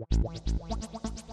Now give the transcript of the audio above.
わっわっわっわっ。